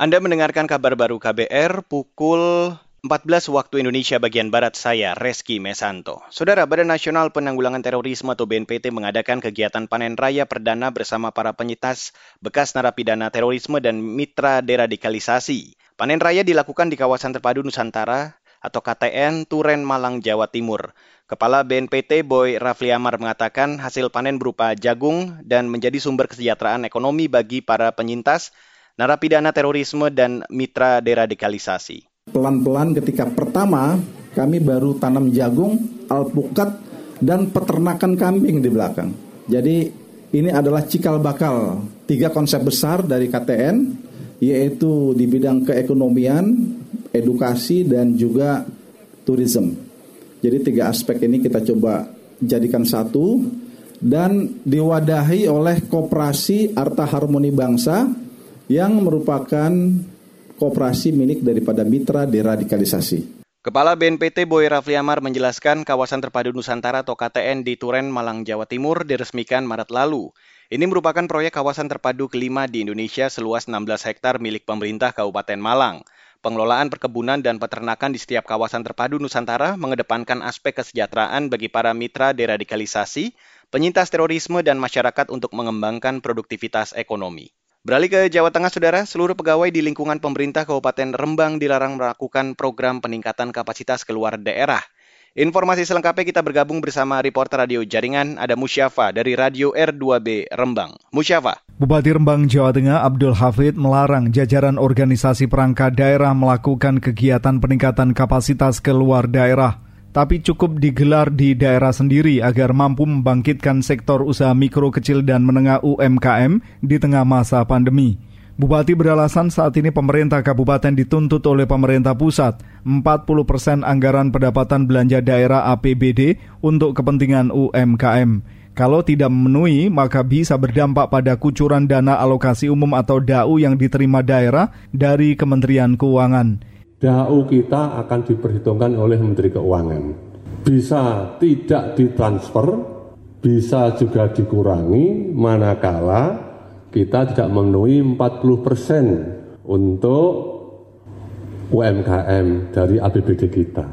Anda mendengarkan kabar baru KBR pukul 14 waktu Indonesia bagian Barat saya, Reski Mesanto. Saudara, Badan Nasional Penanggulangan Terorisme atau BNPT mengadakan kegiatan panen raya perdana bersama para penyitas bekas narapidana terorisme dan mitra deradikalisasi. Panen raya dilakukan di kawasan terpadu Nusantara atau KTN Turen Malang, Jawa Timur. Kepala BNPT Boy Rafli Amar mengatakan hasil panen berupa jagung dan menjadi sumber kesejahteraan ekonomi bagi para penyintas narapidana terorisme dan mitra deradikalisasi. Pelan-pelan ketika pertama kami baru tanam jagung, alpukat, dan peternakan kambing di belakang. Jadi ini adalah cikal bakal tiga konsep besar dari KTN, yaitu di bidang keekonomian, edukasi, dan juga tourism. Jadi tiga aspek ini kita coba jadikan satu dan diwadahi oleh Koperasi Arta Harmoni Bangsa yang merupakan kooperasi milik daripada mitra deradikalisasi. Kepala BNPT Boy Rafli Amar menjelaskan kawasan terpadu Nusantara atau KTN di Turen, Malang, Jawa Timur diresmikan Maret lalu. Ini merupakan proyek kawasan terpadu kelima di Indonesia seluas 16 hektar milik pemerintah Kabupaten Malang. Pengelolaan perkebunan dan peternakan di setiap kawasan terpadu Nusantara mengedepankan aspek kesejahteraan bagi para mitra deradikalisasi, penyintas terorisme, dan masyarakat untuk mengembangkan produktivitas ekonomi. Beralih ke Jawa Tengah, Saudara, seluruh pegawai di lingkungan pemerintah Kabupaten Rembang dilarang melakukan program peningkatan kapasitas keluar daerah. Informasi selengkapnya kita bergabung bersama reporter radio jaringan ada Musyafa dari Radio R2B Rembang. Musyafa. Bupati Rembang, Jawa Tengah Abdul Hafid melarang jajaran organisasi perangkat daerah melakukan kegiatan peningkatan kapasitas keluar daerah tapi cukup digelar di daerah sendiri agar mampu membangkitkan sektor usaha mikro kecil dan menengah UMKM di tengah masa pandemi. Bupati beralasan saat ini pemerintah kabupaten dituntut oleh pemerintah pusat 40 persen anggaran pendapatan belanja daerah APBD untuk kepentingan UMKM. Kalau tidak memenuhi, maka bisa berdampak pada kucuran dana alokasi umum atau DAU yang diterima daerah dari Kementerian Keuangan. DAU kita akan diperhitungkan oleh Menteri Keuangan. Bisa tidak ditransfer, bisa juga dikurangi manakala kita tidak memenuhi 40 persen untuk UMKM dari APBD kita.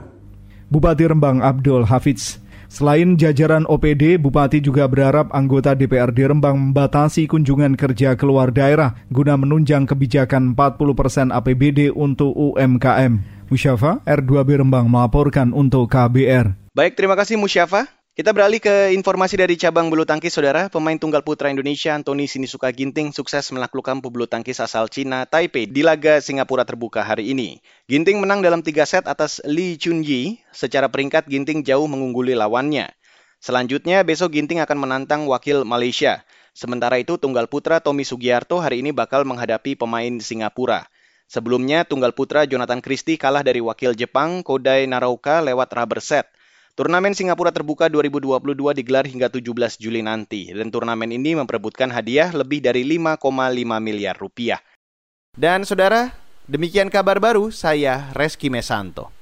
Bupati Rembang Abdul Hafiz Selain jajaran OPD, Bupati juga berharap anggota DPRD Rembang membatasi kunjungan kerja keluar daerah guna menunjang kebijakan 40% persen APBD untuk UMKM. Musyafa, R2B Rembang melaporkan untuk KBR. Baik, terima kasih Musyafa. Kita beralih ke informasi dari cabang bulu tangkis, saudara. Pemain tunggal putra Indonesia Anthony Sinisuka Ginting sukses menaklukkan pebulu tangkis asal Cina Taipei di laga Singapura terbuka hari ini. Ginting menang dalam tiga set atas Lee Chunji. Secara peringkat, Ginting jauh mengungguli lawannya. Selanjutnya, besok Ginting akan menantang wakil Malaysia. Sementara itu, tunggal putra Tommy Sugiarto hari ini bakal menghadapi pemain Singapura. Sebelumnya, tunggal putra Jonathan Christie kalah dari wakil Jepang Kodai Narauka lewat rubber set. Turnamen Singapura Terbuka 2022 digelar hingga 17 Juli nanti dan turnamen ini memperebutkan hadiah lebih dari 5,5 miliar rupiah. Dan saudara, demikian kabar baru saya Reski Mesanto.